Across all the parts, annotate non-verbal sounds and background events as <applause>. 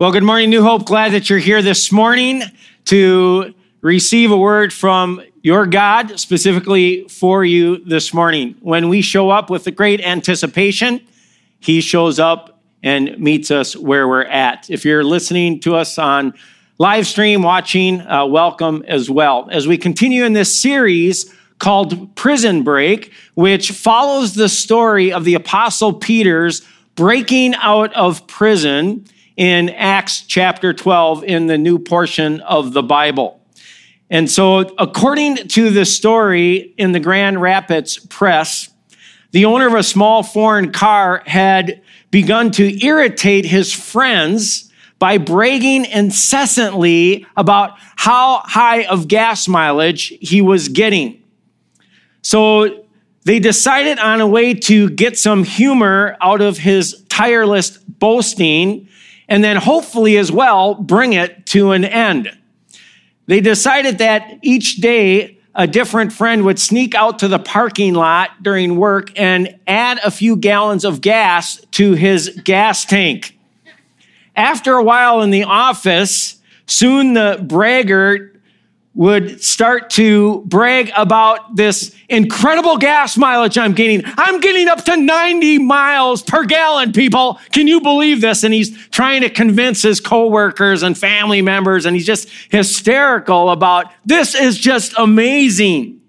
Well, good morning, New Hope. Glad that you're here this morning to receive a word from your God, specifically for you this morning. When we show up with a great anticipation, He shows up and meets us where we're at. If you're listening to us on live stream, watching, uh, welcome as well. As we continue in this series called Prison Break, which follows the story of the Apostle Peter's breaking out of prison in Acts chapter 12 in the new portion of the Bible. And so, according to the story in the Grand Rapids Press, the owner of a small foreign car had begun to irritate his friends by bragging incessantly about how high of gas mileage he was getting. So they decided on a way to get some humor out of his tireless boasting and then hopefully as well bring it to an end. They decided that each day a different friend would sneak out to the parking lot during work and add a few gallons of gas to his gas tank. After a while in the office, soon the braggart would start to brag about this incredible gas mileage I'm getting. I'm getting up to 90 miles per gallon, people. Can you believe this? And he's trying to convince his coworkers and family members, and he's just hysterical about this is just amazing.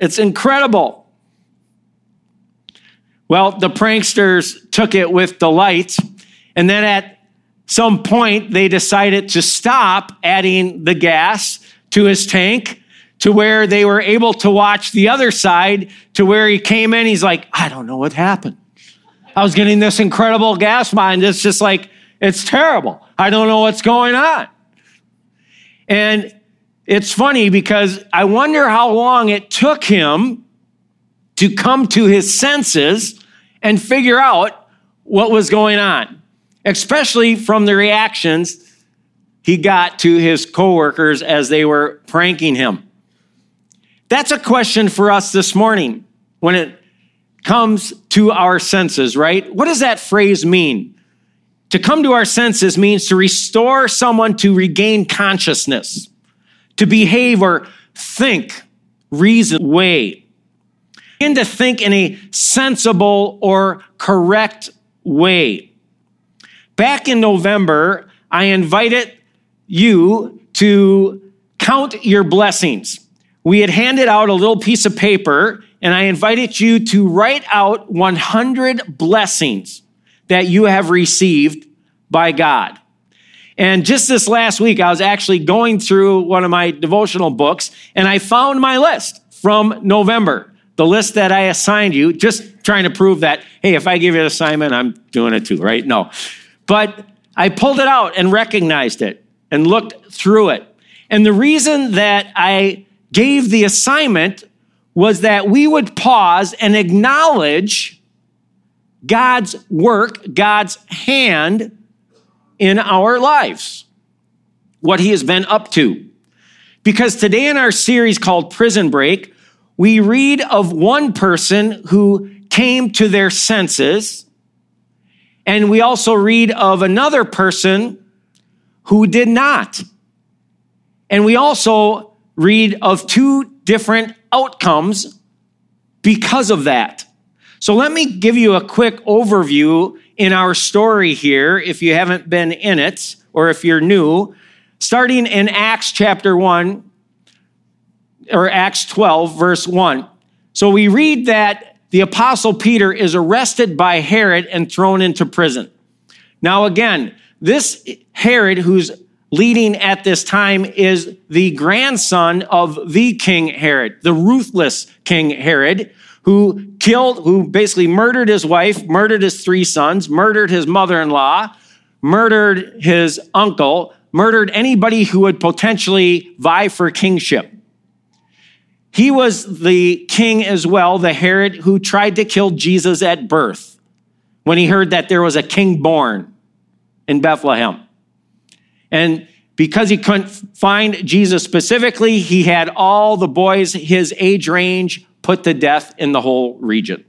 It's incredible. Well, the pranksters took it with delight, and then at some point they decided to stop adding the gas to his tank to where they were able to watch the other side to where he came in. He's like, I don't know what happened. I was getting this incredible gas mine. It's just like, it's terrible. I don't know what's going on. And it's funny because I wonder how long it took him to come to his senses and figure out what was going on, especially from the reactions he got to his coworkers as they were pranking him? That's a question for us this morning when it comes to our senses, right? What does that phrase mean? To come to our senses means to restore someone to regain consciousness, to behave or think reason way, and to think in a sensible or correct way. Back in November, I invited you to count your blessings. We had handed out a little piece of paper, and I invited you to write out 100 blessings that you have received by God. And just this last week, I was actually going through one of my devotional books, and I found my list from November, the list that I assigned you, just trying to prove that, hey, if I give you an assignment, I'm doing it too, right? No. But I pulled it out and recognized it and looked through it. And the reason that I gave the assignment was that we would pause and acknowledge God's work, God's hand in our lives, what He has been up to. Because today in our series called Prison Break, we read of one person who came to their senses, and we also read of another person who did not. And we also read of two different outcomes because of that. So let me give you a quick overview in our story here, if you haven't been in it or if you're new, starting in Acts chapter 1 or Acts 12, verse 1. So we read that the apostle Peter is arrested by Herod and thrown into prison. Now, again, this Herod, who's leading at this time, is the grandson of the King Herod, the ruthless King Herod, who killed, who basically murdered his wife, murdered his three sons, murdered his mother in law, murdered his uncle, murdered anybody who would potentially vie for kingship. He was the king as well, the Herod who tried to kill Jesus at birth when he heard that there was a king born in Bethlehem. And because he couldn't find Jesus specifically, he had all the boys his age range put to death in the whole region.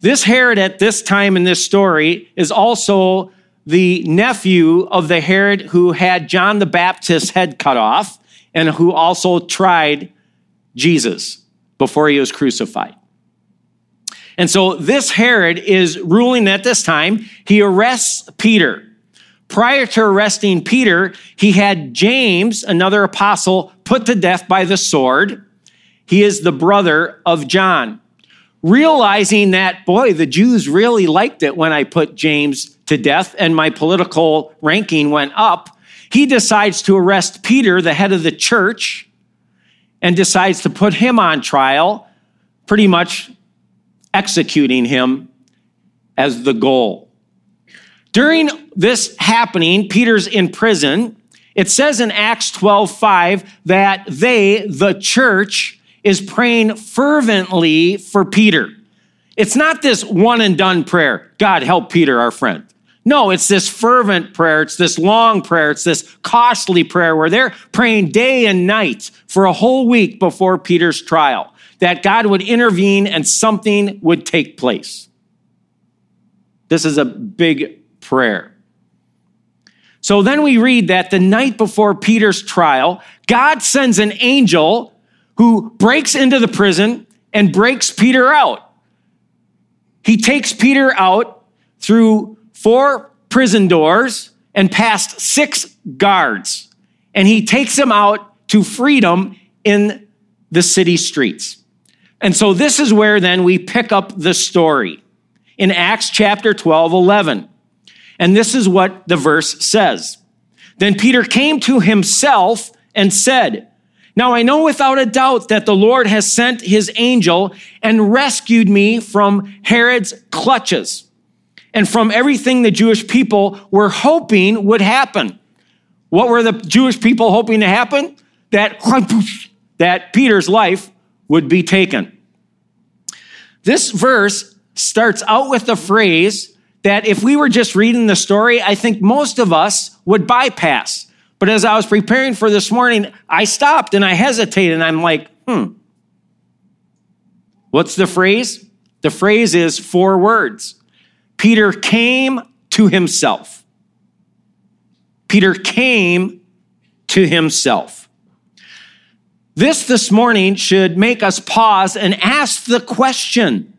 This Herod at this time in this story is also the nephew of the Herod who had John the Baptist's head cut off and who also tried Jesus before he was crucified. And so this Herod is ruling at this time. He arrests Peter. Prior to arresting Peter, he had James, another apostle, put to death by the sword. He is the brother of John. Realizing that, boy, the Jews really liked it when I put James to death and my political ranking went up, he decides to arrest Peter, the head of the church, and decides to put him on trial, pretty much executing him as the goal. During this happening, Peter's in prison. It says in Acts 12 5 that they, the church, is praying fervently for Peter. It's not this one and done prayer God help Peter, our friend. No, it's this fervent prayer. It's this long prayer. It's this costly prayer where they're praying day and night for a whole week before Peter's trial that God would intervene and something would take place. This is a big prayer. So then we read that the night before Peter's trial, God sends an angel who breaks into the prison and breaks Peter out. He takes Peter out through four prison doors and past six guards. And he takes him out to freedom in the city streets. And so this is where then we pick up the story in Acts chapter 12, 11. And this is what the verse says. Then Peter came to himself and said, Now I know without a doubt that the Lord has sent his angel and rescued me from Herod's clutches and from everything the Jewish people were hoping would happen. What were the Jewish people hoping to happen? That, <laughs> that Peter's life would be taken. This verse starts out with the phrase that if we were just reading the story, I think most of us would bypass. But as I was preparing for this morning, I stopped and I hesitated and I'm like, hmm. What's the phrase? The phrase is four words Peter came to himself. Peter came to himself. This this morning should make us pause and ask the question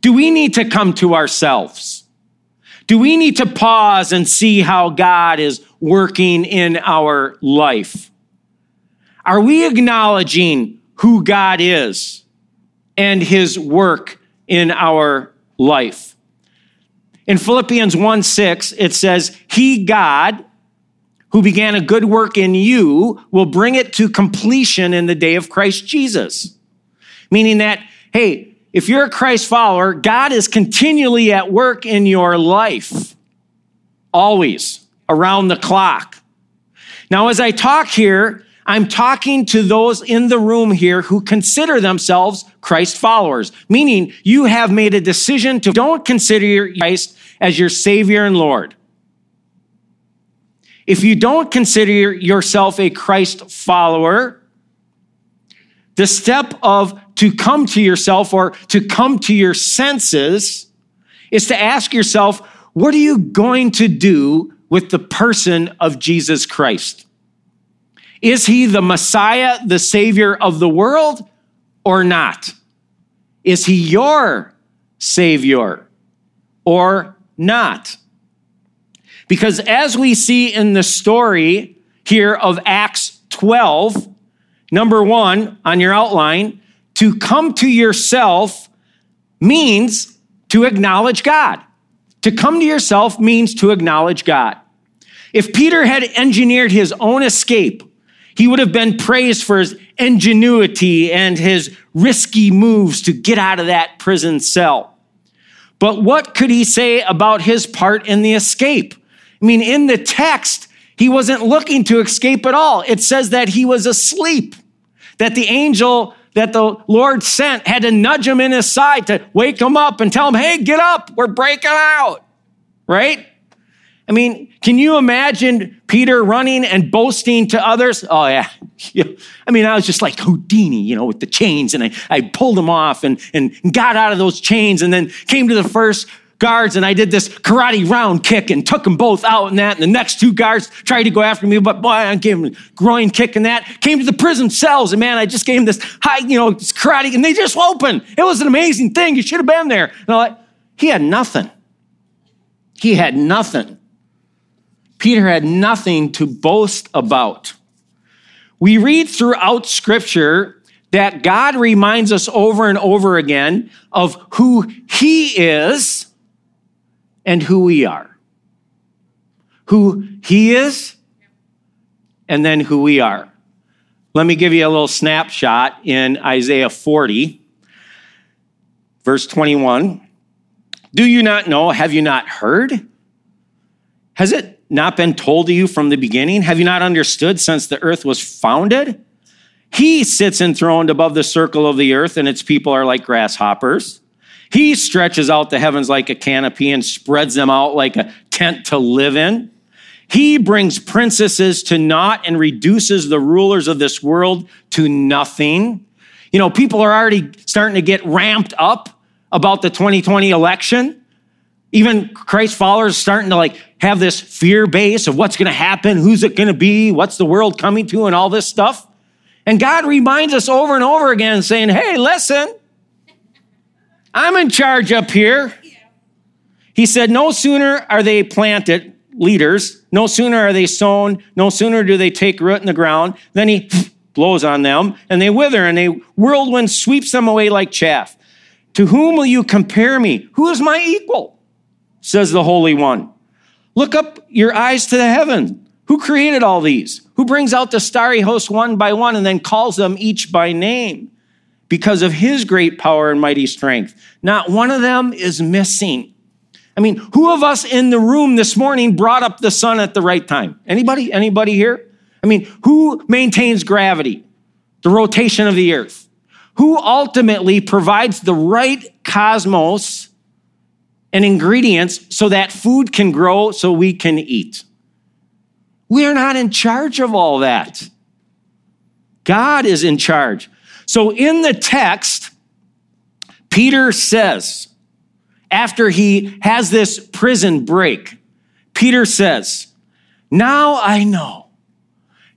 Do we need to come to ourselves? Do we need to pause and see how God is working in our life? Are we acknowledging who God is and his work in our life? In Philippians 1 6, it says, He, God, who began a good work in you, will bring it to completion in the day of Christ Jesus. Meaning that, hey, if you're a Christ follower, God is continually at work in your life, always, around the clock. Now, as I talk here, I'm talking to those in the room here who consider themselves Christ followers, meaning you have made a decision to don't consider Christ as your Savior and Lord. If you don't consider yourself a Christ follower, the step of to come to yourself or to come to your senses is to ask yourself, what are you going to do with the person of Jesus Christ? Is he the Messiah, the Savior of the world, or not? Is he your Savior or not? Because as we see in the story here of Acts 12, number one on your outline, to come to yourself means to acknowledge God. To come to yourself means to acknowledge God. If Peter had engineered his own escape, he would have been praised for his ingenuity and his risky moves to get out of that prison cell. But what could he say about his part in the escape? I mean, in the text, he wasn't looking to escape at all. It says that he was asleep, that the angel that the Lord sent had to nudge him in his side to wake him up and tell him, hey, get up, we're breaking out, right? I mean, can you imagine Peter running and boasting to others? Oh, yeah. <laughs> I mean, I was just like Houdini, you know, with the chains, and I, I pulled them off and, and got out of those chains and then came to the first guards and I did this karate round kick and took them both out and that. And the next two guards tried to go after me, but boy, I gave them a groin kick and that. Came to the prison cells and man, I just gave them this high, you know, karate and they just opened. It was an amazing thing. You should have been there. And like, he had nothing. He had nothing. Peter had nothing to boast about. We read throughout scripture that God reminds us over and over again of who he is and who we are. Who he is and then who we are. Let me give you a little snapshot in Isaiah 40, verse 21. Do you not know? Have you not heard? Has it not been told to you from the beginning? Have you not understood since the earth was founded? He sits enthroned above the circle of the earth, and its people are like grasshoppers. He stretches out the heavens like a canopy and spreads them out like a tent to live in. He brings princesses to naught and reduces the rulers of this world to nothing. You know, people are already starting to get ramped up about the 2020 election. Even Christ followers starting to like have this fear base of what's going to happen, who's it going to be, what's the world coming to, and all this stuff. And God reminds us over and over again, saying, Hey, listen, I'm in charge up here. He said, No sooner are they planted, leaders, no sooner are they sown, no sooner do they take root in the ground, then he <sniffs> blows on them and they wither and a whirlwind sweeps them away like chaff. To whom will you compare me? Who is my equal? Says the Holy One. Look up your eyes to the heaven. Who created all these? Who brings out the starry host one by one and then calls them each by name? Because of his great power and mighty strength. Not one of them is missing. I mean, who of us in the room this morning brought up the sun at the right time? Anybody? Anybody here? I mean, who maintains gravity, the rotation of the earth? who ultimately provides the right cosmos and ingredients so that food can grow so we can eat. We are not in charge of all that. God is in charge. So in the text, Peter says, after he has this prison break, Peter says, Now I know.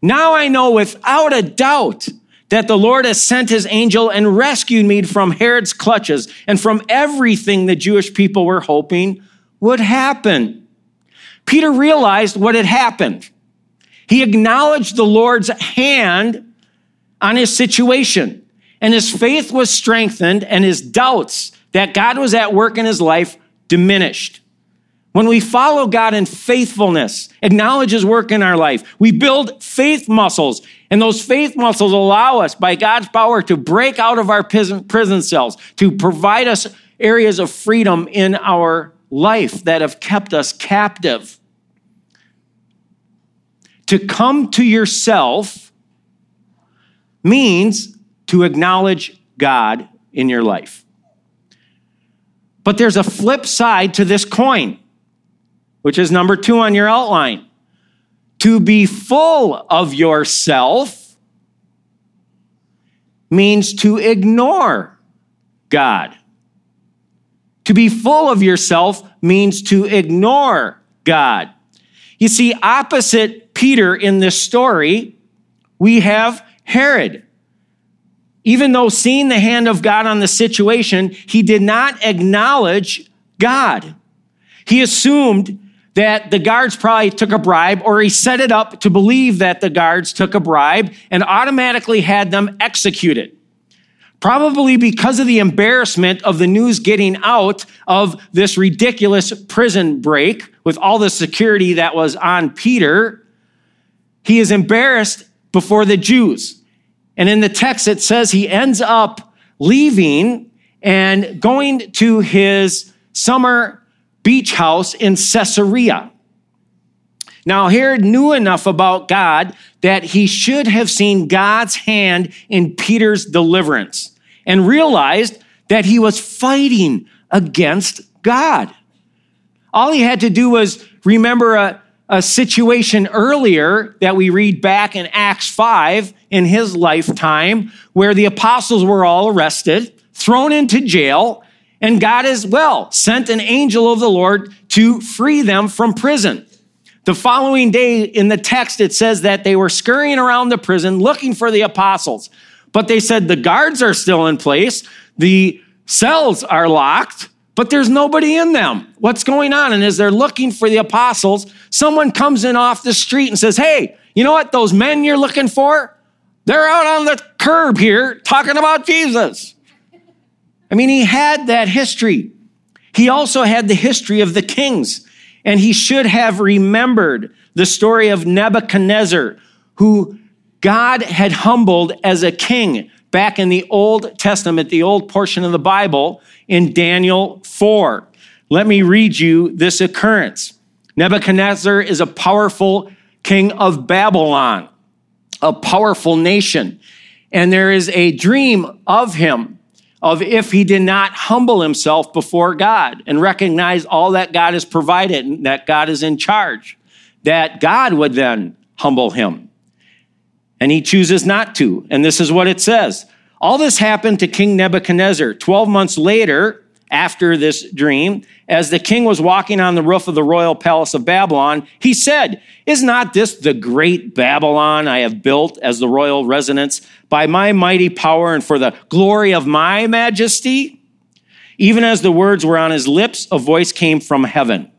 Now I know without a doubt that the Lord has sent his angel and rescued me from Herod's clutches and from everything the Jewish people were hoping would happen. Peter realized what had happened. He acknowledged the Lord's hand on his situation, and his faith was strengthened, and his doubts that God was at work in his life diminished. When we follow God in faithfulness, acknowledge His work in our life, we build faith muscles. And those faith muscles allow us, by God's power, to break out of our prison cells, to provide us areas of freedom in our life that have kept us captive. To come to yourself means to acknowledge God in your life. But there's a flip side to this coin which is number two on your outline. To be full of yourself means to ignore God. To be full of yourself means to ignore God. You see, opposite Peter in this story, we have Herod. Even though seeing the hand of God on the situation, he did not acknowledge God. He assumed that the guards probably took a bribe or he set it up to believe that the guards took a bribe and automatically had them executed. Probably because of the embarrassment of the news getting out of this ridiculous prison break with all the security that was on Peter, he is embarrassed before the Jews. And in the text, it says he ends up leaving and going to his summer beach house in Caesarea. Now, Herod knew enough about God that he should have seen God's hand in Peter's deliverance and realized that he was fighting against God. All he had to do was remember a, a situation earlier that we read back in Acts 5 in his lifetime where the apostles were all arrested, thrown into jail, And God as well sent an angel of the Lord to free them from prison. The following day in the text, it says that they were scurrying around the prison looking for the apostles. But they said the guards are still in place, the cells are locked, but there's nobody in them. What's going on? And as they're looking for the apostles, someone comes in off the street and says, Hey, you know what? Those men you're looking for, they're out on the curb here talking about Jesus. I mean, he had that history. He also had the history of the kings, and he should have remembered the story of Nebuchadnezzar, who God had humbled as a king back in the Old Testament, the old portion of the Bible, in Daniel 4. Let me read you this occurrence. Nebuchadnezzar is a powerful king of Babylon, a powerful nation. And there is a dream of him of if he did not humble himself before God and recognize all that God has provided and that God is in charge, that God would then humble him. And he chooses not to. And this is what it says. All this happened to King Nebuchadnezzar. Twelve months later, after this dream, as the king was walking on the roof of the royal palace of Babylon, he said, Is not this the great Babylon I have built as the royal residence by my mighty power and for the glory of my majesty? Even as the words were on his lips, a voice came from heaven.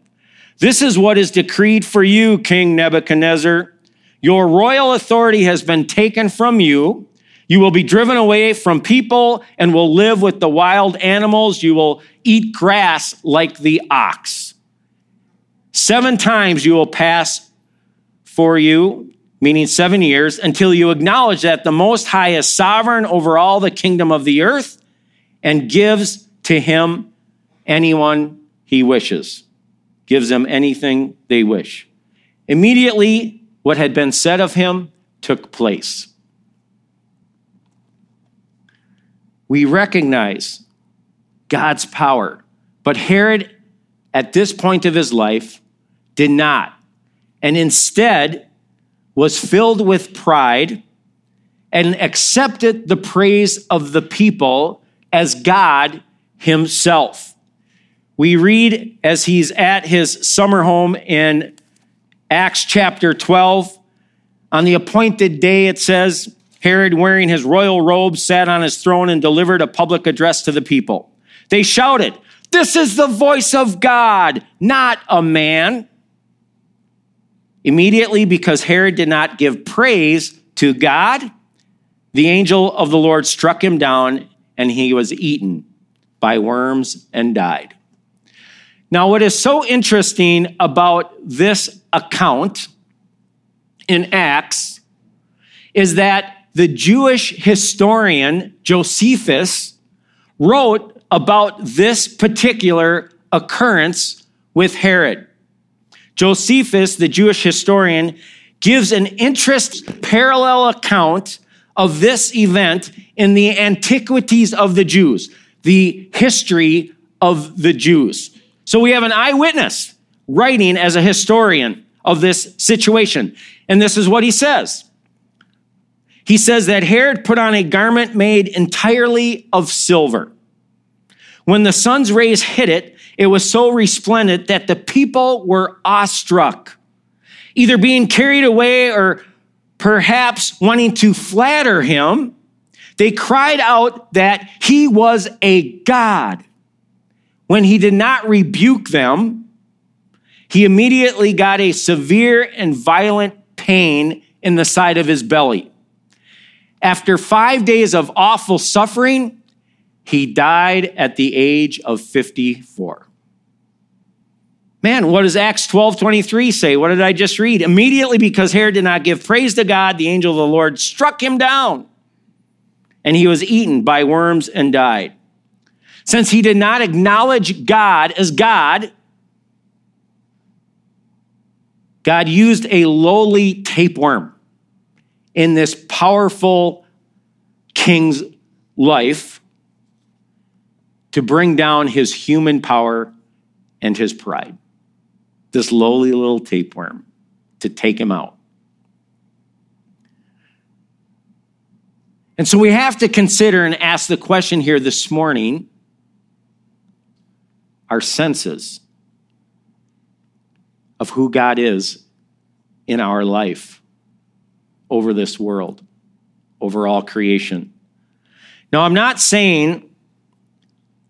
This is what is decreed for you, King Nebuchadnezzar. Your royal authority has been taken from you you will be driven away from people and will live with the wild animals. You will eat grass like the ox. Seven times you will pass for you, meaning seven years, until you acknowledge that the Most High is sovereign over all the kingdom of the earth and gives to him anyone he wishes, gives them anything they wish. Immediately, what had been said of him took place. We recognize God's power. But Herod, at this point of his life, did not, and instead was filled with pride and accepted the praise of the people as God himself. We read as he's at his summer home in Acts chapter 12. On the appointed day, it says, Herod, wearing his royal robe, sat on his throne and delivered a public address to the people. They shouted, This is the voice of God, not a man. Immediately, because Herod did not give praise to God, the angel of the Lord struck him down and he was eaten by worms and died. Now, what is so interesting about this account in Acts is that the Jewish historian Josephus wrote about this particular occurrence with Herod. Josephus, the Jewish historian, gives an interest parallel account of this event in the antiquities of the Jews, the history of the Jews. So we have an eyewitness writing as a historian of this situation. And this is what he says he says that Herod put on a garment made entirely of silver. When the sun's rays hit it, it was so resplendent that the people were awestruck, either being carried away or perhaps wanting to flatter him. They cried out that he was a god. When he did not rebuke them, he immediately got a severe and violent pain in the side of his belly. After five days of awful suffering, he died at the age of 54. Man, what does Acts 12 23 say? What did I just read? Immediately, because Herod did not give praise to God, the angel of the Lord struck him down, and he was eaten by worms and died. Since he did not acknowledge God as God, God used a lowly tapeworm in this powerful king's life to bring down his human power and his pride. This lowly little tapeworm to take him out. And so we have to consider and ask the question here this morning our senses of who God is in our life over this world, over all creation. Now, I'm not saying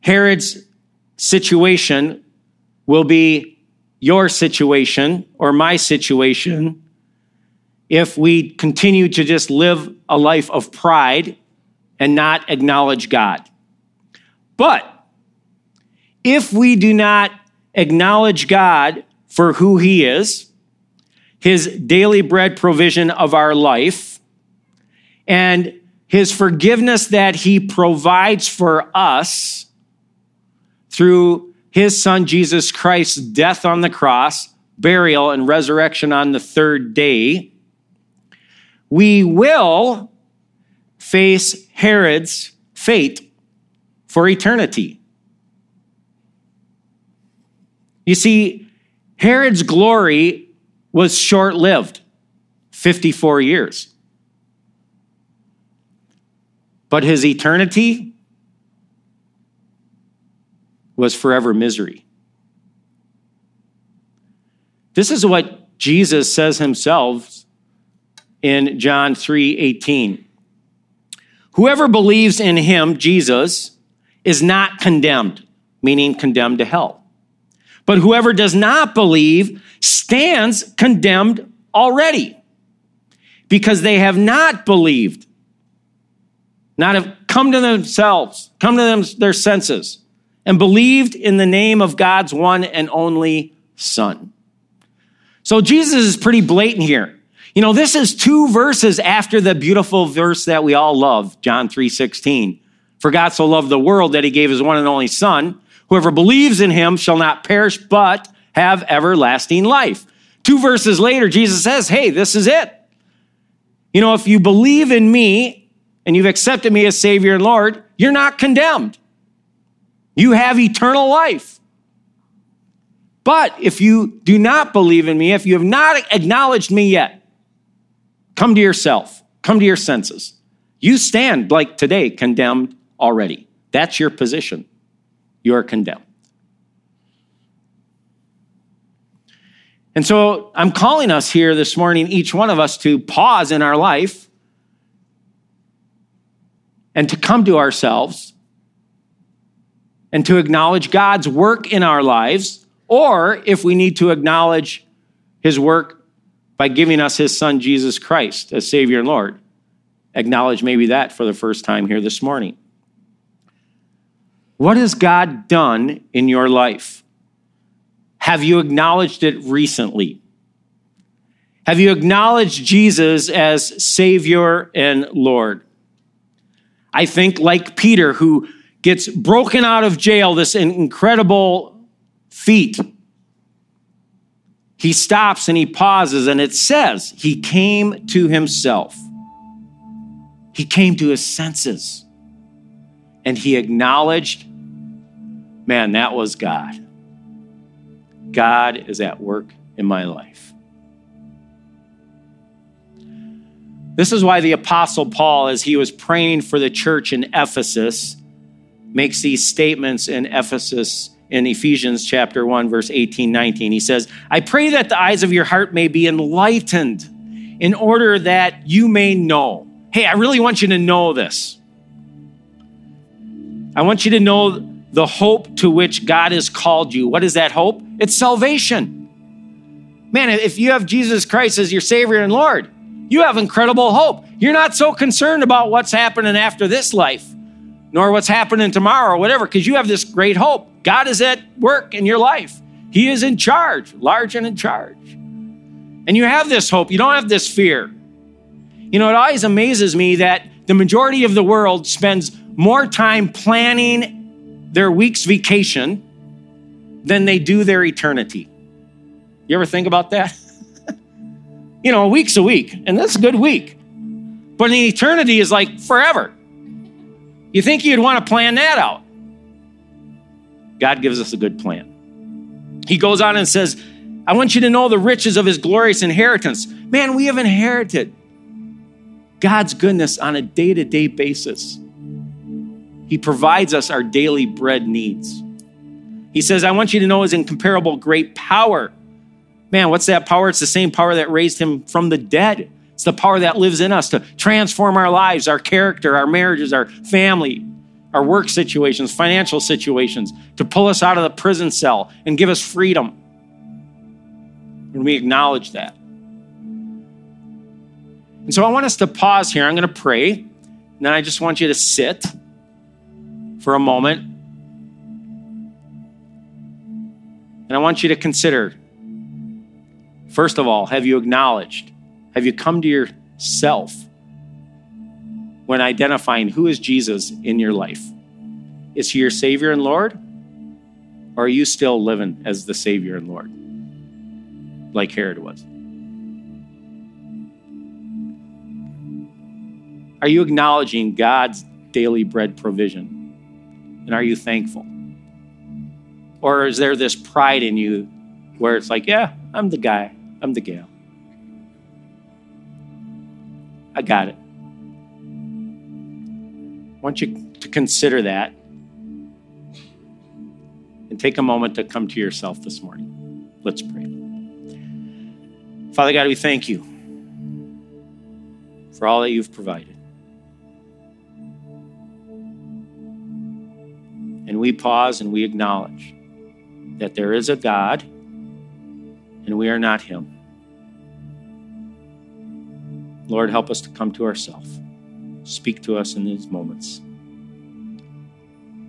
Herod's situation will be your situation or my situation if we continue to just live a life of pride and not acknowledge God. But if we do not acknowledge God for who He is, His daily bread provision of our life, and His forgiveness that He provides for us through His Son Jesus Christ's death on the cross, burial, and resurrection on the third day, we will face Herod's fate for eternity. You see, Herod's glory was short lived 54 years. But his eternity was forever misery. This is what Jesus says himself in John 3 18. Whoever believes in him, Jesus, is not condemned, meaning condemned to hell. But whoever does not believe stands condemned already because they have not believed, not have come to themselves, come to them, their senses, and believed in the name of God's one and only Son. So Jesus is pretty blatant here. You know, this is two verses after the beautiful verse that we all love, John 3:16. For God so loved the world that he gave his one and only son, whoever believes in him shall not perish but have everlasting life. Two verses later Jesus says, "Hey, this is it. You know, if you believe in me and you've accepted me as savior and lord, you're not condemned. You have eternal life. But if you do not believe in me, if you have not acknowledged me yet, Come to yourself, come to your senses. You stand like today condemned already. That's your position. You are condemned. And so I'm calling us here this morning, each one of us, to pause in our life and to come to ourselves and to acknowledge God's work in our lives, or if we need to acknowledge his work by giving us his son, Jesus Christ, as Savior and Lord. Acknowledge maybe that for the first time here this morning. What has God done in your life? Have you acknowledged it recently? Have you acknowledged Jesus as Savior and Lord? I think, like Peter, who gets broken out of jail, this incredible feat he stops and he pauses, and it says, He came to himself. He came to his senses and he acknowledged, man, that was God. God is at work in my life. This is why the Apostle Paul, as he was praying for the church in Ephesus, makes these statements in Ephesus in Ephesians chapter 1, verse 18, 19. He says, I pray that the eyes of your heart may be enlightened in order that you may know. Hey, I really want you to know this. I want you to know the hope to which God has called you. What is that hope? It's salvation. Man, if you have Jesus Christ as your Savior and Lord, you have incredible hope. You're not so concerned about what's happening after this life nor what's happening tomorrow or whatever, because you have this great hope. God is at work in your life. He is in charge, large and in charge. And you have this hope. You don't have this fear. You know, it always amazes me that the majority of the world spends more time planning their week's vacation than they do their eternity. You ever think about that? <laughs> you know, a week's a week, and that's a good week. But an eternity is like forever. You think you'd want to plan that out? God gives us a good plan. He goes on and says, I want you to know the riches of his glorious inheritance. Man, we have inherited God's goodness on a day to day basis. He provides us our daily bread needs. He says, I want you to know his incomparable great power. Man, what's that power? It's the same power that raised him from the dead. It's the power that lives in us to transform our lives, our character, our marriages, our family, our work situations, financial situations, to pull us out of the prison cell and give us freedom. And we acknowledge that. And so I want us to pause here. I'm going to pray. And then I just want you to sit for a moment. And I want you to consider first of all, have you acknowledged have you come to yourself when identifying who is Jesus in your life? Is he your Savior and Lord? Or are you still living as the Savior and Lord, like Herod was? Are you acknowledging God's daily bread provision? And are you thankful? Or is there this pride in you where it's like, yeah, I'm the guy, I'm the gal? I got it. I want you to consider that and take a moment to come to yourself this morning. Let's pray. Father God, we thank you for all that you've provided. And we pause and we acknowledge that there is a God and we are not Him. Lord, help us to come to ourselves. Speak to us in these moments.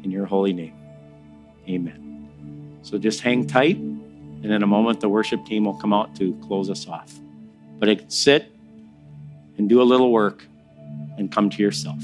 In your holy name, amen. So just hang tight, and in a moment, the worship team will come out to close us off. But sit and do a little work and come to yourself.